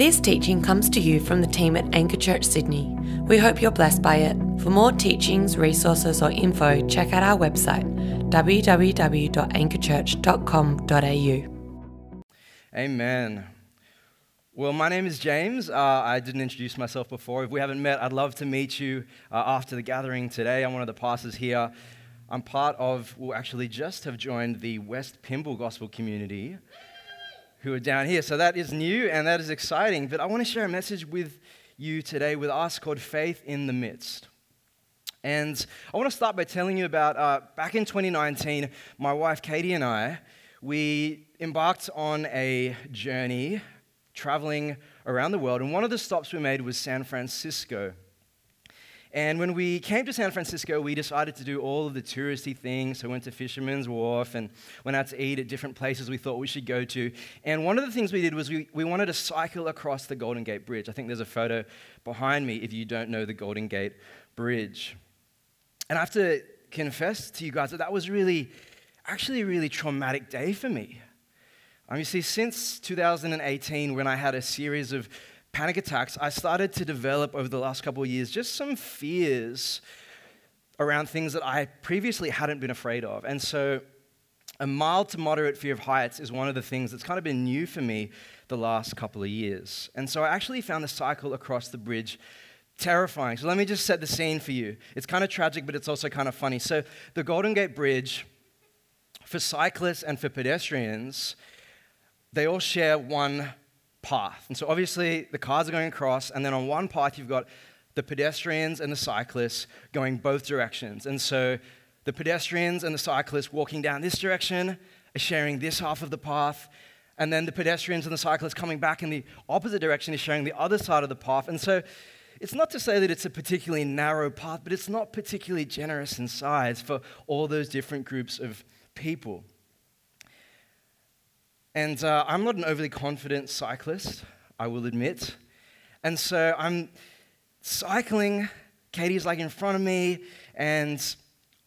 This teaching comes to you from the team at Anchor Church Sydney. We hope you're blessed by it. For more teachings, resources, or info, check out our website www.anchorchurch.com.au. Amen. Well, my name is James. Uh, I didn't introduce myself before. If we haven't met, I'd love to meet you uh, after the gathering today. I'm one of the pastors here. I'm part of, well, actually, just have joined the West Pymble Gospel Community who are down here. So that is new and that is exciting. But I want to share a message with you today with us called Faith in the Midst. And I want to start by telling you about uh, back in 2019, my wife Katie and I, we embarked on a journey traveling around the world. And one of the stops we made was San Francisco. And when we came to San Francisco, we decided to do all of the touristy things. So we went to Fisherman's Wharf and went out to eat at different places we thought we should go to. And one of the things we did was we, we wanted to cycle across the Golden Gate Bridge. I think there's a photo behind me if you don't know the Golden Gate Bridge. And I have to confess to you guys that that was really, actually a really traumatic day for me. Um, you see, since 2018, when I had a series of panic attacks, I started to develop over the last couple of years just some fears around things that I previously hadn't been afraid of. And so, a mild to moderate fear of heights is one of the things that's kind of been new for me the last couple of years. And so, I actually found the cycle across the bridge terrifying. So, let me just set the scene for you. It's kind of tragic, but it's also kind of funny. So, the Golden Gate Bridge, for cyclists and for pedestrians, they all share one path. And so obviously the cars are going across, and then on one path you've got the pedestrians and the cyclists going both directions. And so the pedestrians and the cyclists walking down this direction are sharing this half of the path. And then the pedestrians and the cyclists coming back in the opposite direction is sharing the other side of the path. And so it's not to say that it's a particularly narrow path, but it's not particularly generous in size for all those different groups of people. And uh, I'm not an overly confident cyclist, I will admit. And so I'm cycling. Katie's like in front of me, and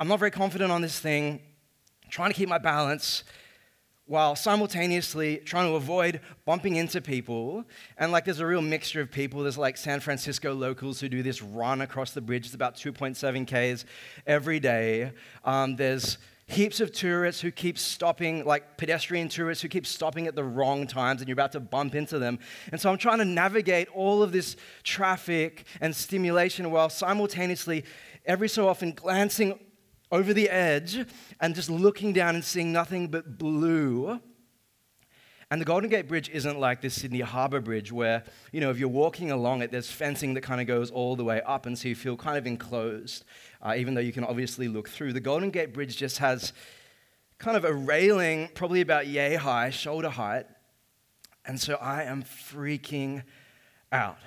I'm not very confident on this thing, trying to keep my balance while simultaneously trying to avoid bumping into people. And like there's a real mixture of people. There's like San Francisco locals who do this run across the bridge. It's about 2.7 Ks every day. Um, there's heaps of tourists who keep stopping, like pedestrian tourists who keep stopping at the wrong times and you're about to bump into them. And so I'm trying to navigate all of this traffic and stimulation while simultaneously, every so often, glancing over the edge and just looking down and seeing nothing but blue. And the Golden Gate Bridge isn't like this Sydney Harbour Bridge where, you know, if you're walking along it, there's fencing that kind of goes all the way up, and so you feel kind of enclosed uh, even though you can obviously look through. The Golden Gate Bridge just has kind of a railing, probably about yay high, shoulder height. And so I am freaking out.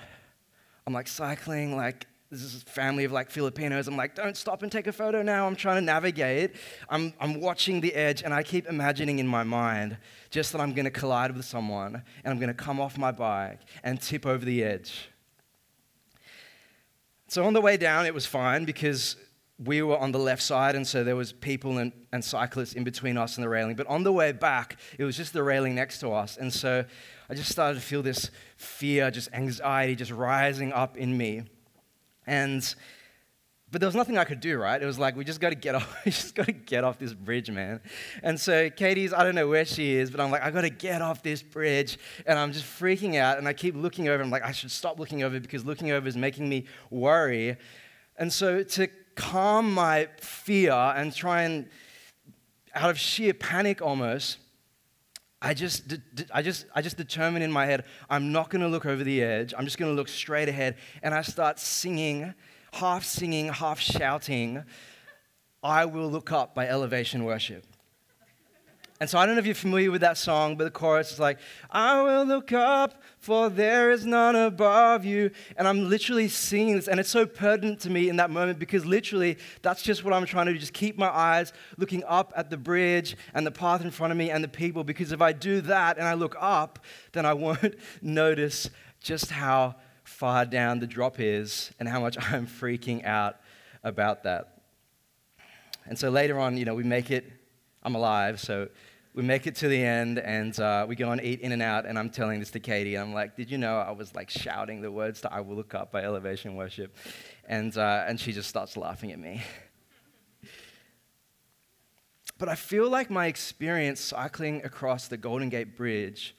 I'm like cycling, like this is a family of like Filipinos. I'm like, don't stop and take a photo now. I'm trying to navigate. I'm, I'm watching the edge and I keep imagining in my mind just that I'm going to collide with someone and I'm going to come off my bike and tip over the edge. So on the way down, it was fine because we were on the left side, and so there was people and, and cyclists in between us and the railing. But on the way back, it was just the railing next to us. And so I just started to feel this fear, just anxiety, just rising up in me. And but there was nothing I could do, right? It was like we just got to get off. we just got to get off this bridge, man. And so Katie's, I don't know where she is, but I'm like, I got to get off this bridge, and I'm just freaking out. And I keep looking over. I'm like, I should stop looking over because looking over is making me worry. And so to calm my fear and try and, out of sheer panic almost, I just, I just, I just determine in my head, I'm not going to look over the edge. I'm just going to look straight ahead. And I start singing, half singing, half shouting, I Will Look Up by Elevation Worship. And so I don't know if you're familiar with that song, but the chorus is like, I will look up, for there is none above you. And I'm literally singing this, and it's so pertinent to me in that moment because literally that's just what I'm trying to do. Just keep my eyes looking up at the bridge and the path in front of me and the people. Because if I do that and I look up, then I won't notice just how far down the drop is and how much I'm freaking out about that. And so later on, you know, we make it, I'm alive, so we make it to the end, and uh, we go and eat In-N-Out and I'm telling this to Katie. I'm like, did you know I was like shouting the words to I Will Look Up by Elevation Worship? And, uh, and she just starts laughing at me. but I feel like my experience cycling across the Golden Gate Bridge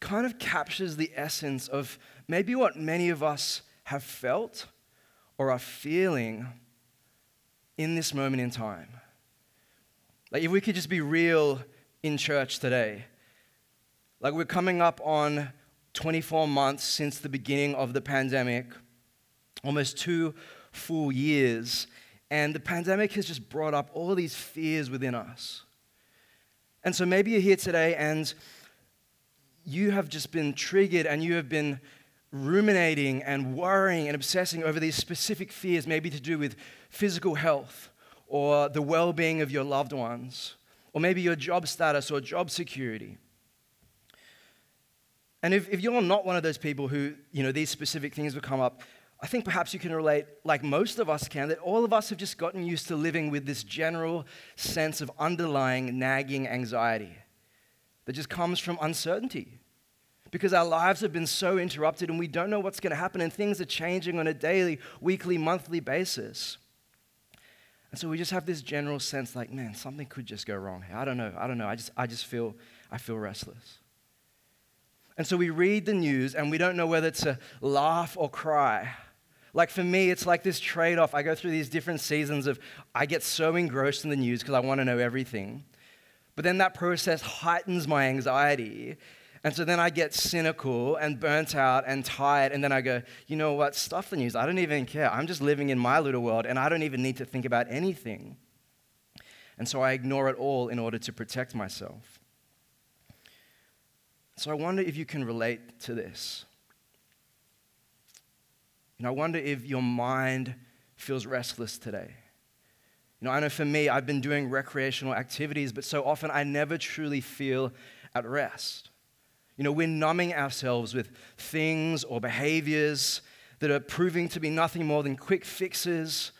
kind of captures the essence of maybe what many of us have felt or are feeling in this moment in time. Like, if we could just be real in church today, like, we're coming up on 24 months since the beginning of the pandemic, almost two full years, and the pandemic has just brought up all these fears within us. And so maybe you're here today and you have just been triggered and you have been ruminating and worrying and obsessing over these specific fears, maybe to do with physical health or the well being of your loved ones, or maybe your job status or job security. And if, if you're not one of those people who, you know, these specific things will come up, I think perhaps you can relate, like most of us can, that all of us have just gotten used to living with this general sense of underlying nagging anxiety that just comes from uncertainty. Because our lives have been so interrupted and we don't know what's going to happen, and things are changing on a daily, weekly, monthly basis. So we just have this general sense like, man, something could just go wrong. I don't know. I don't know. I just, I just feel, I feel restless. And so we read the news and we don't know whether to laugh or cry. Like for me, it's like this trade off. I go through these different seasons of I get so engrossed in the news because I want to know everything. But then that process heightens my anxiety. And so then I get cynical and burnt out and tired. And then I go, you know what? Stuff the news. I don't even care. I'm just living in my little world and I don't even need to think about anything. And so I ignore it all in order to protect myself. So I wonder if you can relate to this. You know, I wonder if your mind feels restless today. You know, I know for me, I've been doing recreational activities, but so often I never truly feel at rest. You know, we're numbing ourselves with things or behaviors that are proving to be nothing more than quick fixes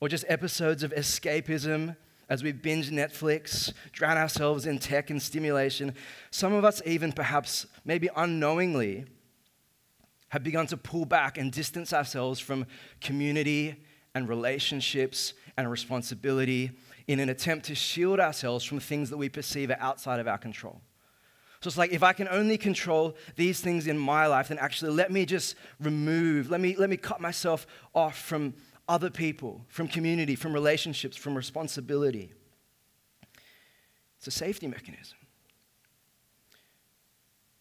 or just episodes of escapism as we binge Netflix, drown ourselves in tech and stimulation. Some of us, even perhaps, maybe unknowingly, have begun to pull back and distance ourselves from community and relationships and responsibility in an attempt to shield ourselves from things that we perceive are outside of our control. So it's like if I can only control these things in my life, then actually let me just remove, let me, let me cut myself off from other people, from community, from relationships, from responsibility. It's a safety mechanism.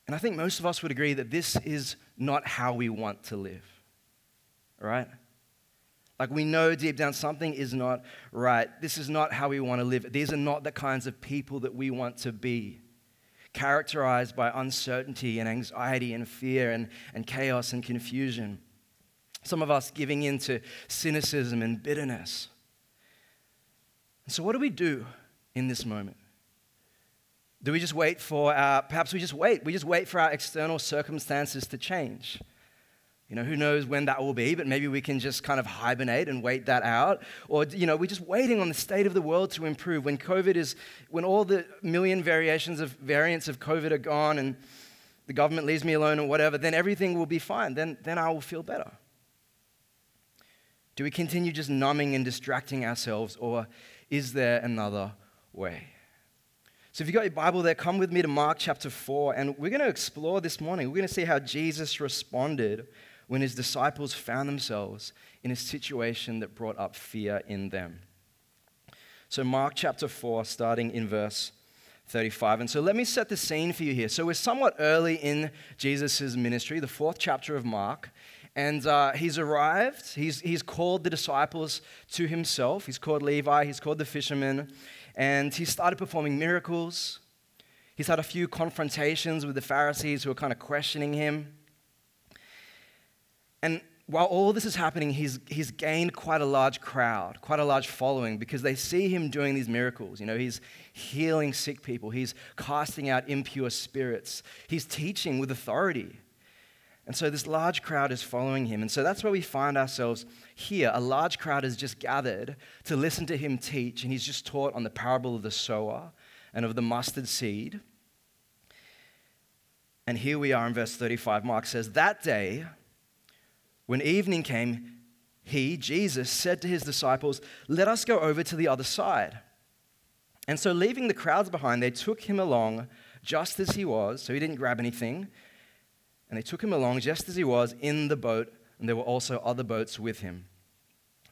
And I think most of us would agree that this is not how we want to live. Right? Like we know deep down something is not right. This is not how we want to live. These are not the kinds of people that we want to be characterized by uncertainty and anxiety and fear and, and chaos and confusion. Some of us giving in to cynicism and bitterness. so, what do we do in this moment? Do we just wait for our, perhaps we just wait, we just wait for our external circumstances to change? You know, who knows when that will be, but maybe we can just kind of hibernate and wait that out. Or, you know, we're just waiting on the state of the world to improve. When COVID is, when all the million variations of variants of COVID are gone and the government leaves me alone or whatever, then everything will be fine. Then, then I will feel better. Do we continue just numbing and distracting ourselves, or is there another way? So, if you've got your Bible there, come with me to Mark chapter 4, and we're going to explore this morning. We're going to see how Jesus responded when his disciples found themselves in a situation that brought up fear in them. So, Mark chapter 4, starting in verse 35. And so, let me set the scene for you here. So, we're somewhat early in Jesus' ministry, the fourth chapter of Mark. And uh, he's arrived, he's, he's called the disciples to himself. He's called Levi, he's called the fishermen, and he started performing miracles. He's had a few confrontations with the Pharisees who are kind of questioning him. And while all this is happening, he's, he's gained quite a large crowd, quite a large following, because they see him doing these miracles. You know, he's healing sick people, he's casting out impure spirits, he's teaching with authority. And so this large crowd is following him. And so that's where we find ourselves here. A large crowd has just gathered to listen to him teach, and he's just taught on the parable of the sower and of the mustard seed. And here we are in verse 35. Mark says, That day, when evening came, he, Jesus, said to his disciples, Let us go over to the other side. And so, leaving the crowds behind, they took him along just as he was. So, he didn't grab anything. And they took him along just as he was in the boat, and there were also other boats with him.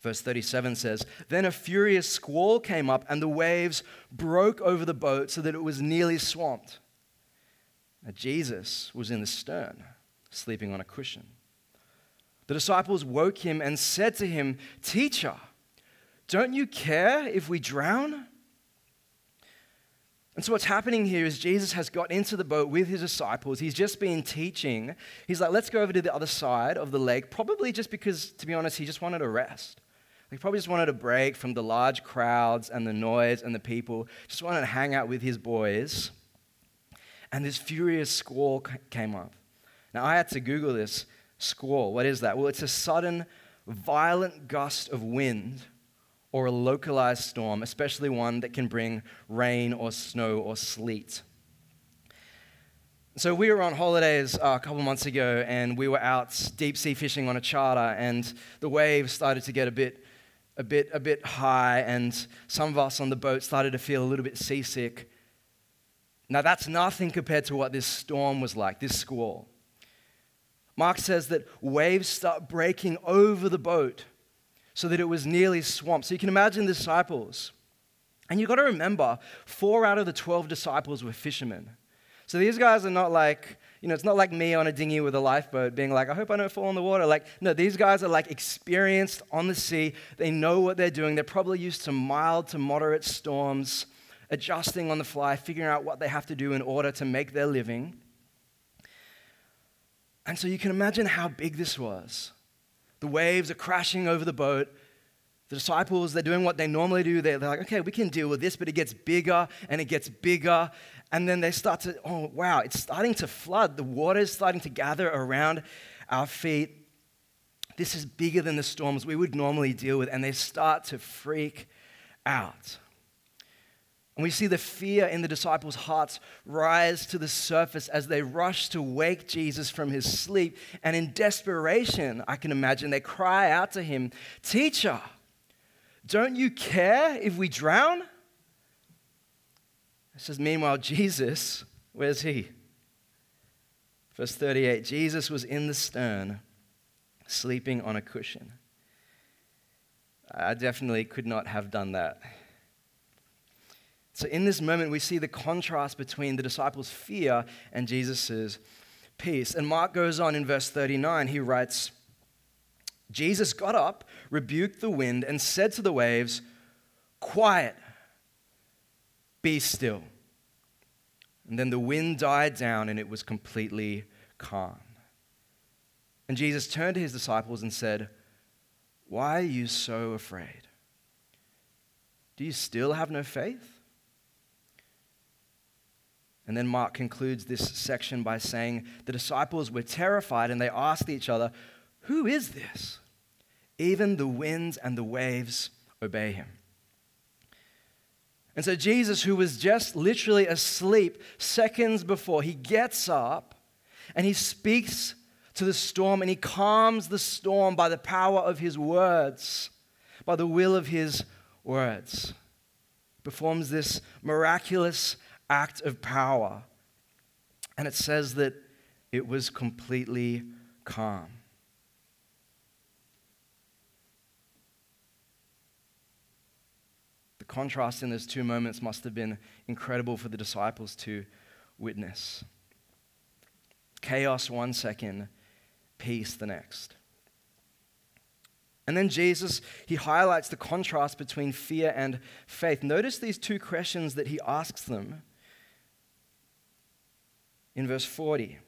Verse 37 says, Then a furious squall came up, and the waves broke over the boat so that it was nearly swamped. Now, Jesus was in the stern, sleeping on a cushion. The disciples woke him and said to him, Teacher, don't you care if we drown? And so, what's happening here is Jesus has got into the boat with his disciples. He's just been teaching. He's like, let's go over to the other side of the lake, probably just because, to be honest, he just wanted a rest. He probably just wanted a break from the large crowds and the noise and the people, just wanted to hang out with his boys. And this furious squall came up. Now, I had to Google this squall. What is that? Well, it's a sudden, violent gust of wind or a localized storm, especially one that can bring rain or snow or sleet. So, we were on holidays uh, a couple months ago and we were out deep sea fishing on a charter, and the waves started to get a bit, a bit, a bit high, and some of us on the boat started to feel a little bit seasick. Now, that's nothing compared to what this storm was like, this squall. Mark says that waves start breaking over the boat so that it was nearly swamped. So you can imagine the disciples. And you've got to remember, four out of the 12 disciples were fishermen. So these guys are not like, you know, it's not like me on a dinghy with a lifeboat being like, I hope I don't fall in the water. Like, no, these guys are like experienced on the sea. They know what they're doing. They're probably used to mild to moderate storms, adjusting on the fly, figuring out what they have to do in order to make their living. And so you can imagine how big this was. The waves are crashing over the boat. The disciples, they're doing what they normally do. They're, like, okay, we can deal with this, but it gets bigger and it gets bigger. And then they start to, oh, wow, it's starting to flood. The water is starting to gather around our feet. This is bigger than the storms we would normally deal with. And they start to freak out. And we see the fear in the disciples' hearts rise to the surface as they rush to wake Jesus from his sleep. And in desperation, I can imagine, they cry out to him, Teacher, don't you care if we drown? It says, Meanwhile, Jesus, where's he? Verse 38 Jesus was in the stern, sleeping on a cushion. I definitely could not have done that. So, in this moment, we see the contrast between the disciples' fear and Jesus' peace. And Mark goes on in verse 39, he writes, Jesus got up, rebuked the wind, and said to the waves, Quiet, be still. And then the wind died down and it was completely calm. And Jesus turned to his disciples and said, Why are you so afraid? Do you still have no faith? And then Mark concludes this section by saying the disciples were terrified and they asked each other, Who is this? Even the winds and the waves obey him. And so, Jesus, who was just literally asleep seconds before, he gets up and he speaks to the storm and he calms the storm by the power of his words, by the will of his words. Performs this miraculous act of power. And it says that it was completely calm. The contrast in those two moments must have been incredible for the disciples to witness. Chaos one second, peace the next. And then Jesus, he highlights the contrast between fear and faith. Notice these two questions that he asks them in verse 40.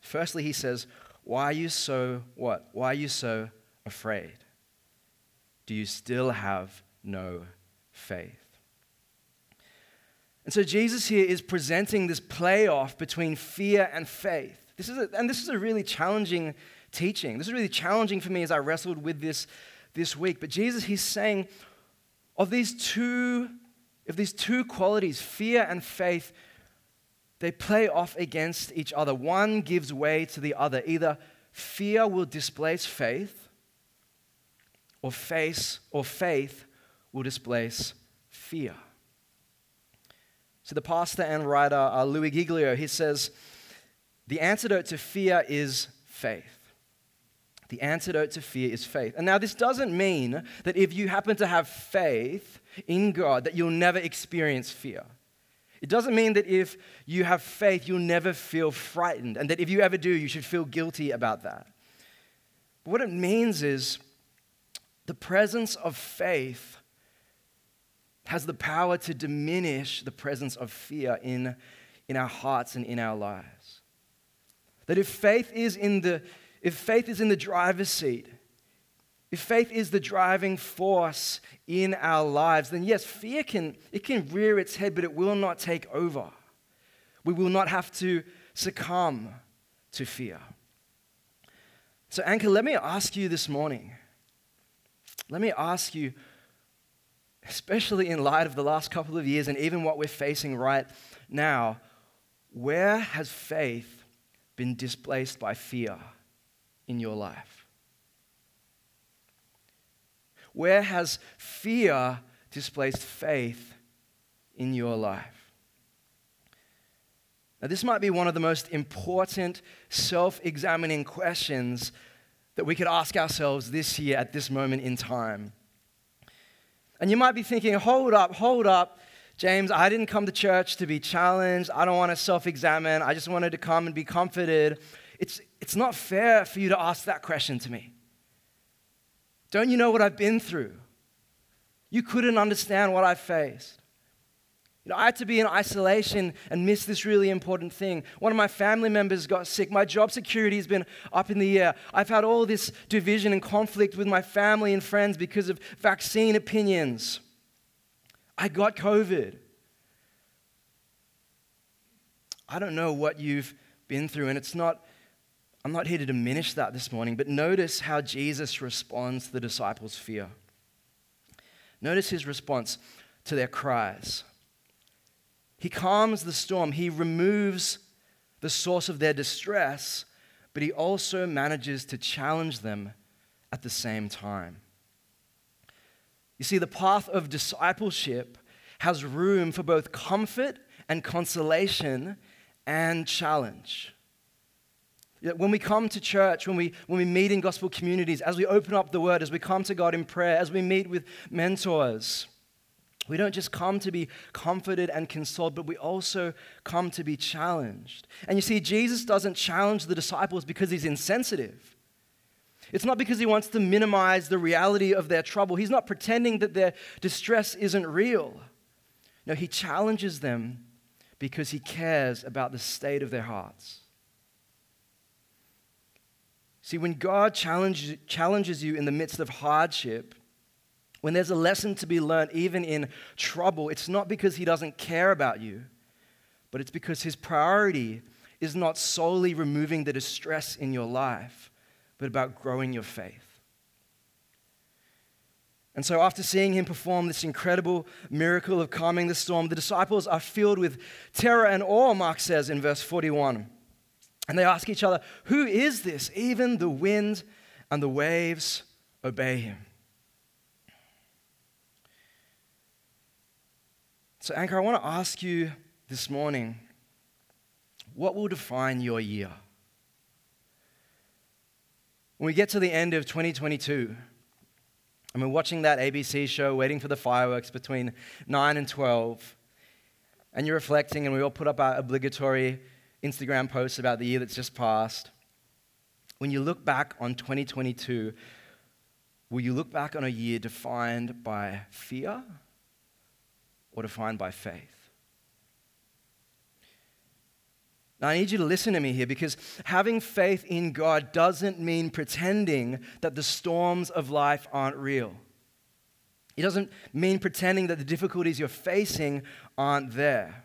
Firstly, he says, Why are you so what? Why are you so afraid? Do you still have no faith? And so Jesus here is presenting this playoff between fear and faith. This is a, and this is a really challenging teaching. This is really challenging for me as I wrestled with this this week. But Jesus, he's saying, of these two of these two qualities, fear and faith, they play off against each other, one gives way to the other. Either fear will displace faith, or faith, or faith will displace fear. So the pastor and writer uh, Louis Giglio, he says, the antidote to fear is faith. The antidote to fear is faith. And now, this doesn't mean that if you happen to have faith in God, that you'll never experience fear. It doesn't mean that if you have faith, you'll never feel frightened, and that if you ever do, you should feel guilty about that. But what it means is the presence of faith has the power to diminish the presence of fear in, in our hearts and in our lives. That if faith is in the if faith is in the driver's seat, if faith is the driving force in our lives, then yes, fear can, it can rear its head, but it will not take over. We will not have to succumb to fear. So, Anchor, let me ask you this morning. Let me ask you, especially in light of the last couple of years and even what we're facing right now, where has faith been displaced by fear? in your life? Where has fear displaced faith in your life? Now, this might be one of the most important self examining questions that we could ask ourselves this year at this moment in time. And you might be thinking, hold up, hold up. James, I didn't come to church to be challenged. I don't want to self examine. I just wanted to come and be comforted. It's, it's not fair for you to ask that question to me. Don't you know what I've been through? You couldn't understand what I faced. You know, I had to be in isolation and miss this really important thing. One of my family members got sick. My job security has been up in the air. I've had all this division and conflict with my family and friends because of vaccine opinions. I got COVID. I don't know what you've been through, and it's not I'm not here to diminish that this morning, but notice how Jesus responds to the disciples' fear. Notice his response to their cries. He calms the storm, he removes the source of their distress, but he also manages to challenge them at the same time. You see, the path of discipleship has room for both comfort and consolation and challenge. When we come to church, when we, when we meet in gospel communities, as we open up the word, as we come to God in prayer, as we meet with mentors, we don't just come to be comforted and consoled, but we also come to be challenged. And you see, Jesus doesn't challenge the disciples because he's insensitive. It's not because he wants to minimize the reality of their trouble. He's not pretending that their distress isn't real. No, he challenges them because he cares about the state of their hearts. See, when God challenges, challenges you in the midst of hardship, when there's a lesson to be learned, even in trouble, it's not because He doesn't care about you, but it's because His priority is not solely removing the distress in your life, but about growing your faith. And so, after seeing him perform this incredible miracle of calming the storm, the disciples are filled with terror and awe, Mark says in verse 41. And they ask each other, Who is this? Even the wind and the waves obey him. So, Anchor, I want to ask you this morning what will define your year? When we get to the end of 2022, and we're watching that ABC show, waiting for the fireworks between 9 and 12, and you're reflecting, and we all put up our obligatory Instagram posts about the year that's just passed, when you look back on 2022, will you look back on a year defined by fear or defined by faith? Now, I need you to listen to me here because having faith in God doesn't mean pretending that the storms of life aren't real. It doesn't mean pretending that the difficulties you're facing aren't there.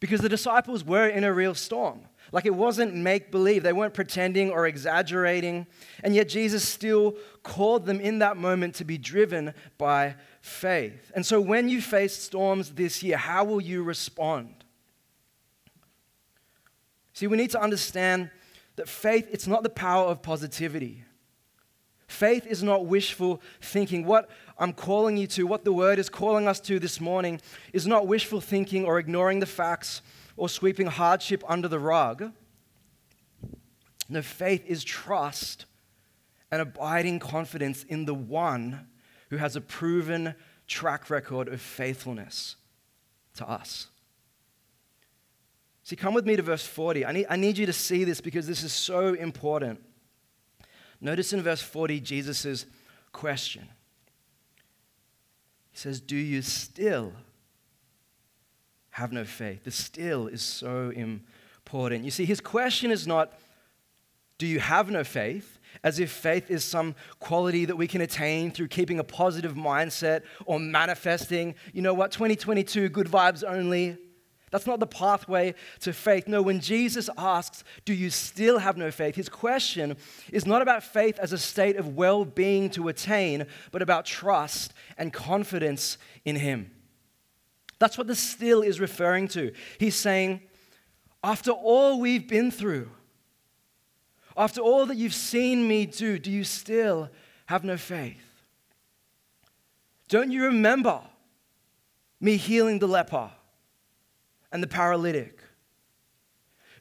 Because the disciples were in a real storm. Like it wasn't make believe. They weren't pretending or exaggerating. And yet Jesus still called them in that moment to be driven by faith. And so when you face storms this year, how will you respond? See, we need to understand that faith, it's not the power of positivity. Faith is not wishful thinking. What I'm calling you to, what the word is calling us to this morning, is not wishful thinking or ignoring the facts or sweeping hardship under the rug. No, faith is trust and abiding confidence in the one who has a proven track record of faithfulness to us. See, come with me to verse 40. I need, I need you to see this because this is so important. Notice in verse 40 Jesus' question. He says, Do you still have no faith? The still is so important. You see, his question is not, Do you have no faith? As if faith is some quality that we can attain through keeping a positive mindset or manifesting, you know what, 2022, good vibes only. That's not the pathway to faith. No, when Jesus asks, Do you still have no faith? His question is not about faith as a state of well being to attain, but about trust and confidence in Him. That's what the still is referring to. He's saying, After all we've been through, after all that you've seen me do, do you still have no faith? Don't you remember me healing the leper? And the paralytic?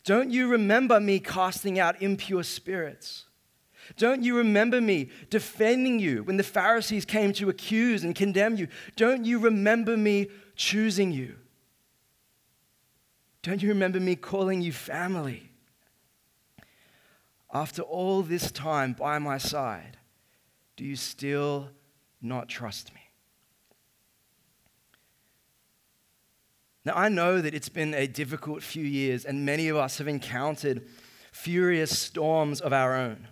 Don't you remember me casting out impure spirits? Don't you remember me defending you when the Pharisees came to accuse and condemn you? Don't you remember me choosing you? Don't you remember me calling you family? After all this time by my side, do you still not trust me? Now, I know that it's been a difficult few years, and many of us have encountered furious storms of our own.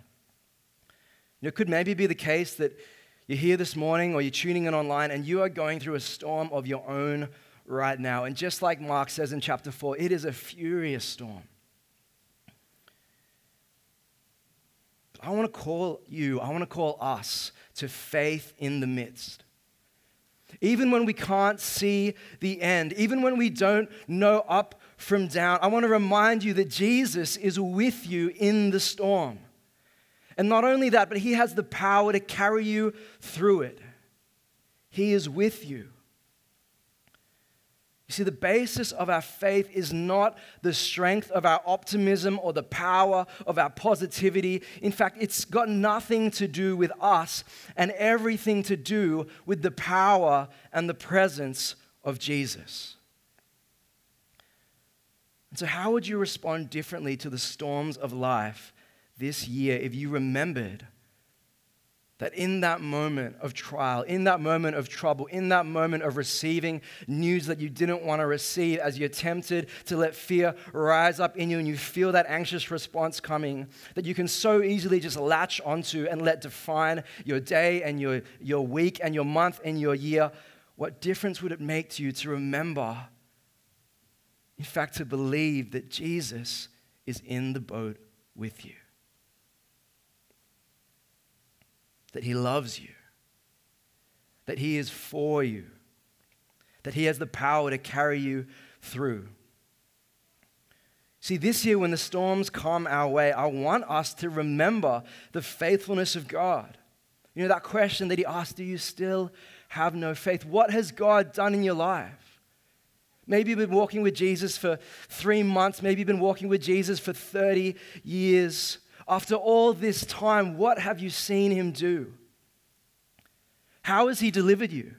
You know, it could maybe be the case that you're here this morning or you're tuning in online and you are going through a storm of your own right now. And just like Mark says in chapter 4, it is a furious storm. But I want to call you, I want to call us to faith in the midst. Even when we can't see the end, even when we don't know up from down, I want to remind you that Jesus is with you in the storm. And not only that, but He has the power to carry you through it. He is with you. You see, the basis of our faith is not the strength of our optimism or the power of our positivity. In fact, it's got nothing to do with us and everything to do with the power and the presence of Jesus. And so, how would you respond differently to the storms of life this year if you remembered? That in that moment of trial, in that moment of trouble, in that moment of receiving news that you didn't want to receive, as you're tempted to let fear rise up in you and you feel that anxious response coming, that you can so easily just latch onto and let define your day and your, your week and your month and your year, what difference would it make to you to remember, in fact, to believe that Jesus is in the boat with you? That He loves you, that He is for you, that He has the power to carry you through. See, this year when the storms come our way, I want us to remember the faithfulness of God. You know, that question that He asked, Do you still have no faith? What has God done in your life? Maybe you've been walking with Jesus for three months. Maybe you've been walking with Jesus for 30 years. After all this time, what have you seen him do? How has he delivered you?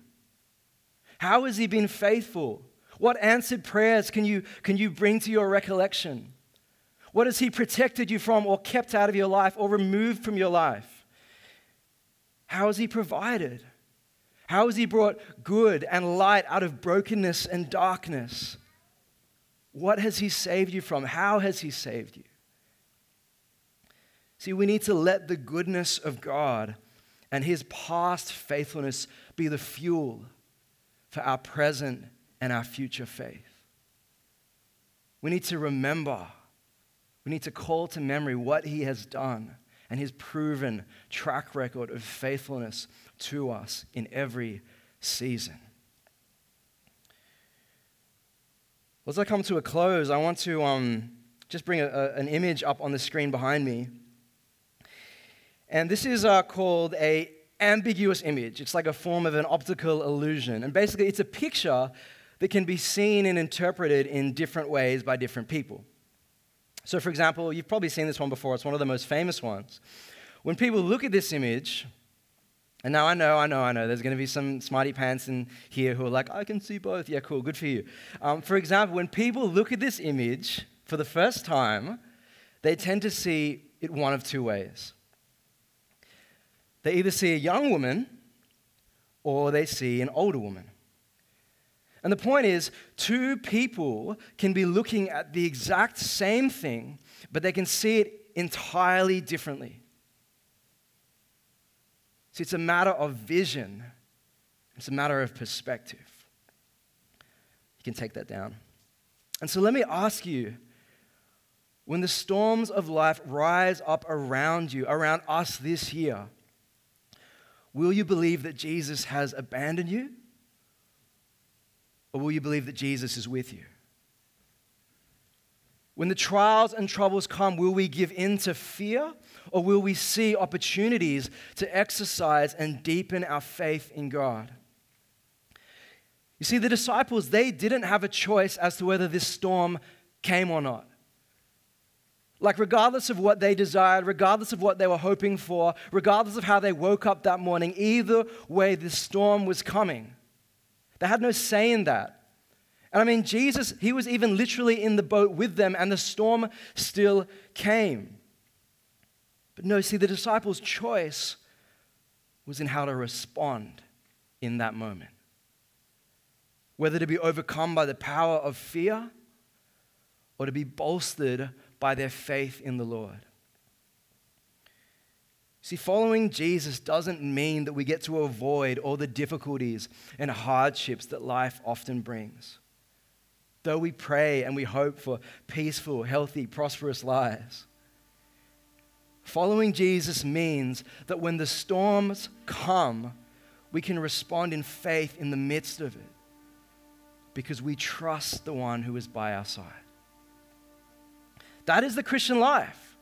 How has he been faithful? What answered prayers can you, can you bring to your recollection? What has he protected you from, or kept out of your life, or removed from your life? How has he provided? How has he brought good and light out of brokenness and darkness? What has he saved you from? How has he saved you? See, we need to let the goodness of God and his past faithfulness be the fuel for our present and our future faith. We need to remember We need to call to memory what he has done and his proven track record of faithfulness to us in every season. As I come to a close, I want to um, just bring a, a, an image up on the screen behind me. And this is uh, called a ambiguous image. It's like a form of an optical illusion. And basically, it's a picture that can be seen and interpreted in different ways by different people. So, for example, you've probably seen this one before, it's one of the most famous ones. When people look at this image, and now I know, I know, I know, there's going to be some smarty pants in here who are like, I can see both. Yeah, cool, good for you. Um, for example, when people look at this image for the first time, they tend to see it one of two ways. They either see a young woman or they see an older woman. And the point is, two people can be looking at the exact same thing, but they can see it entirely differently. See, it's a matter of vision, it's a matter of perspective. You can take that down. And so let me ask you when the storms of life rise up around you, around us this year, will you believe that Jesus has abandoned you? Or will you believe that Jesus is with you? When the trials and troubles come, will we give in to fear or will we see opportunities to exercise and deepen our faith in God? You see, the disciples, they didn't have a choice as to whether this storm came or not. Like, regardless of what they desired, regardless of what they were hoping for, regardless of how they woke up that morning, either way, this storm was coming. They had no say in that. And I mean, Jesus, he was even literally in the boat with them, and the storm still came. But no, see, the disciples' choice was in how to respond in that moment. Whether to be overcome by the power of fear or to be bolstered by their faith in the Lord. See, following Jesus doesn't mean that we get to avoid all the difficulties and hardships that life often brings. Though we pray and we hope for peaceful, healthy, prosperous lives, Following Jesus means that when the storms come, we can respond in faith in the midst of it because we trust the one who is by our side. That is the Christian life.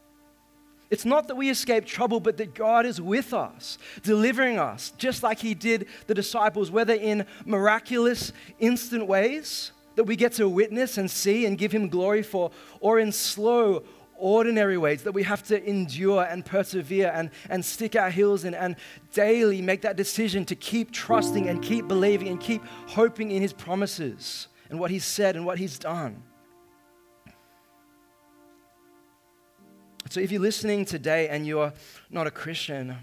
It's not that we escape trouble, but that God is with us, delivering us, just like He did the disciples, whether in miraculous, instant ways that we get to witness and see and give Him glory for, or in slow, ordinary ways that we have to endure and persevere and, and stick our heels in and daily make that decision to keep trusting and keep believing and keep hoping in his promises and what he's said and what he's done. So if you're listening today and you're not a Christian, I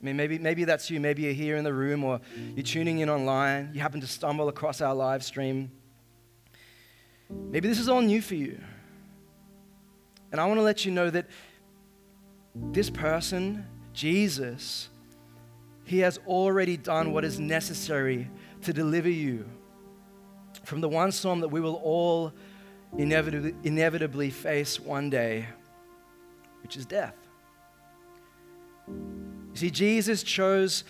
mean, maybe, maybe that's you. Maybe you're here in the room or you're tuning in online. You happen to stumble across our live stream. Maybe this is all new for you. And I want to let you know that this person, Jesus, he has already done what is necessary to deliver you from the one storm that we will all inevitably, inevitably face one day, which is death. You see, Jesus chose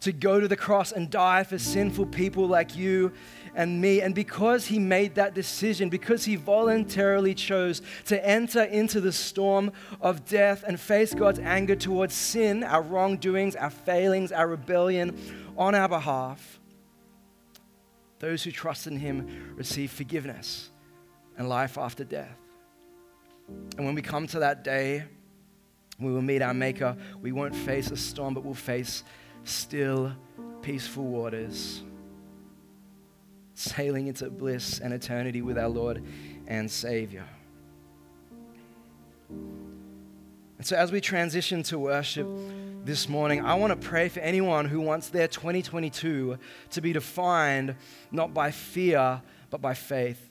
to go to the cross and die for sinful people like you and me. And because he made that decision, because he voluntarily chose to enter into the storm of death and face God's anger towards sin, our wrongdoings, our failings, our rebellion on our behalf, those who trust in him receive forgiveness and life after death. And when we come to that day, we will meet our Maker. We won't face a storm, but we'll face still, peaceful waters, sailing into bliss and eternity with our Lord and Savior. And so, as we transition to worship this morning, I want to pray for anyone who wants their 2022 to be defined not by fear, but by faith.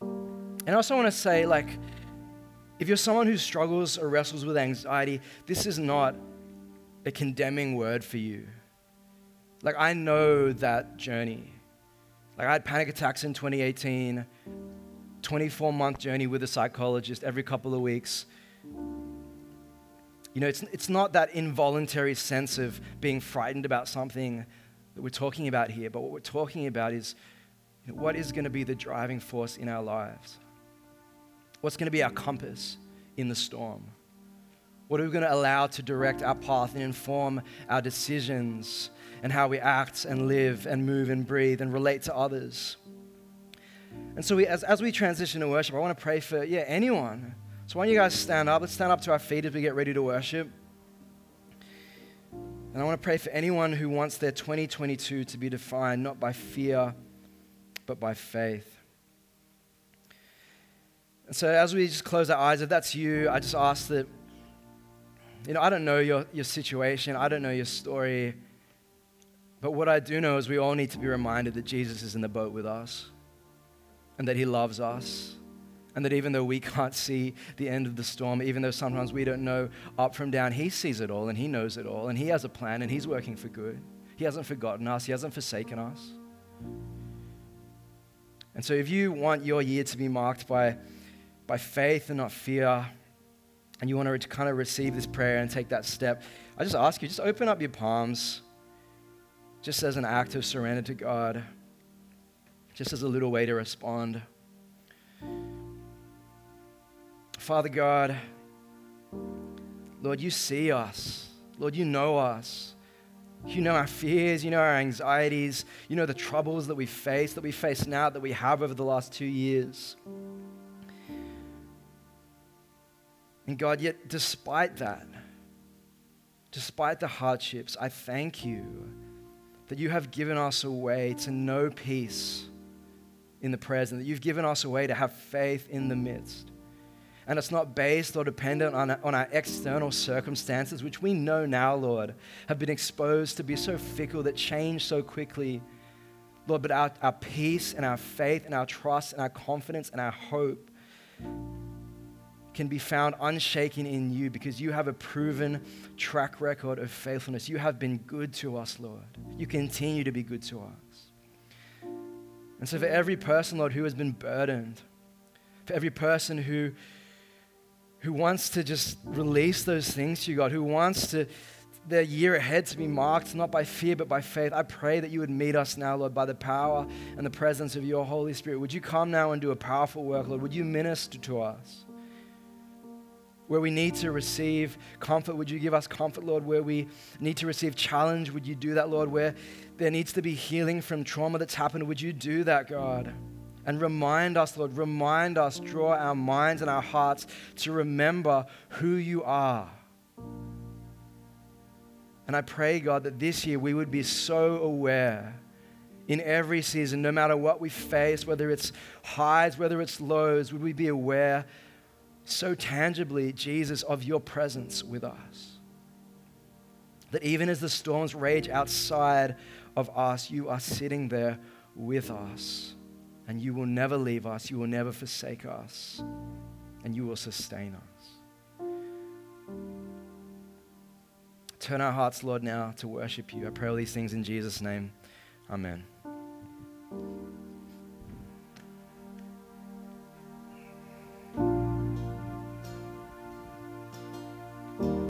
And I also want to say, like, if you're someone who struggles or wrestles with anxiety, this is not a condemning word for you. Like, I know that journey. Like, I had panic attacks in 2018, 24 month journey with a psychologist every couple of weeks You know, it's, it's not that involuntary sense of being frightened about something that we're talking about here, but what we're talking about is you know, what is going to be the driving force in our lives? What's going to be our compass in the storm? What are we going to allow to direct our path and inform our decisions and how we act and live and move and breathe and relate to others? And so, we, as, as we transition to worship, I want to pray for, yeah, anyone so why don't you guys stand up? Let's stand up to our feet as we get ready to worship. And I want to pray for anyone who wants their 2022 to be defined not by fear, but by faith. And so as we just close our eyes, if that's you, I just ask that, you know, I don't know your, your situation, I don't know your story, but what I do know is we all need to be reminded that Jesus is in the boat with us and that he loves us and that even though we can't see the end of the storm, even though sometimes we don't know up from down, He sees it all and He knows it all and He has a plan and He's working for good. He hasn't forgotten us, He hasn't forsaken us. And so, if you want your year to be marked by, by faith and not fear, and you want to kind of receive this prayer and take that step, I just ask you, just open up your palms, just as an act of surrender to God, just as a little way to respond. Father God, Lord, you see us. Lord, you know us. You know our fears, you know our anxieties, you know the troubles that we face, that we face now, that we have over the last two years. And God, yet despite that, despite the hardships, I thank you that you have given us a way to know peace in the present, that you've given us a way to have faith in the midst and it's not based or dependent on, on our external circumstances, which we know now, Lord, have been exposed to be so fickle that change so quickly. Lord, but our, our peace and our faith and our trust and our confidence and our hope can be found unshaken in you because you have a proven track record of faithfulness. You have been good to us, Lord. You continue to be good to us. And so, for every person, Lord, who has been burdened, for every person who who wants to just release those things to you, God, who wants to their year ahead to be marked not by fear but by faith. I pray that you would meet us now, Lord, by the power and the presence of your Holy Spirit. Would you come now and do a powerful work, Lord? Would you minister to us? Where we need to receive comfort, would you give us comfort, Lord? Where we need to receive challenge, would you do that, Lord? Where there needs to be healing from trauma that's happened, would you do that, God? And remind us, Lord, remind us, draw our minds and our hearts to remember who you are. And I pray, God, that this year we would be so aware in every season, no matter what we face, whether it's highs, whether it's lows, would we be aware so tangibly, Jesus, of your presence with us? That even as the storms rage outside of us, you are sitting there with us and you will never leave us, you will never forsake us, and you will sustain us. Turn our hearts, Lord, now to worship you. I pray all these things in Jesus' name. Amen.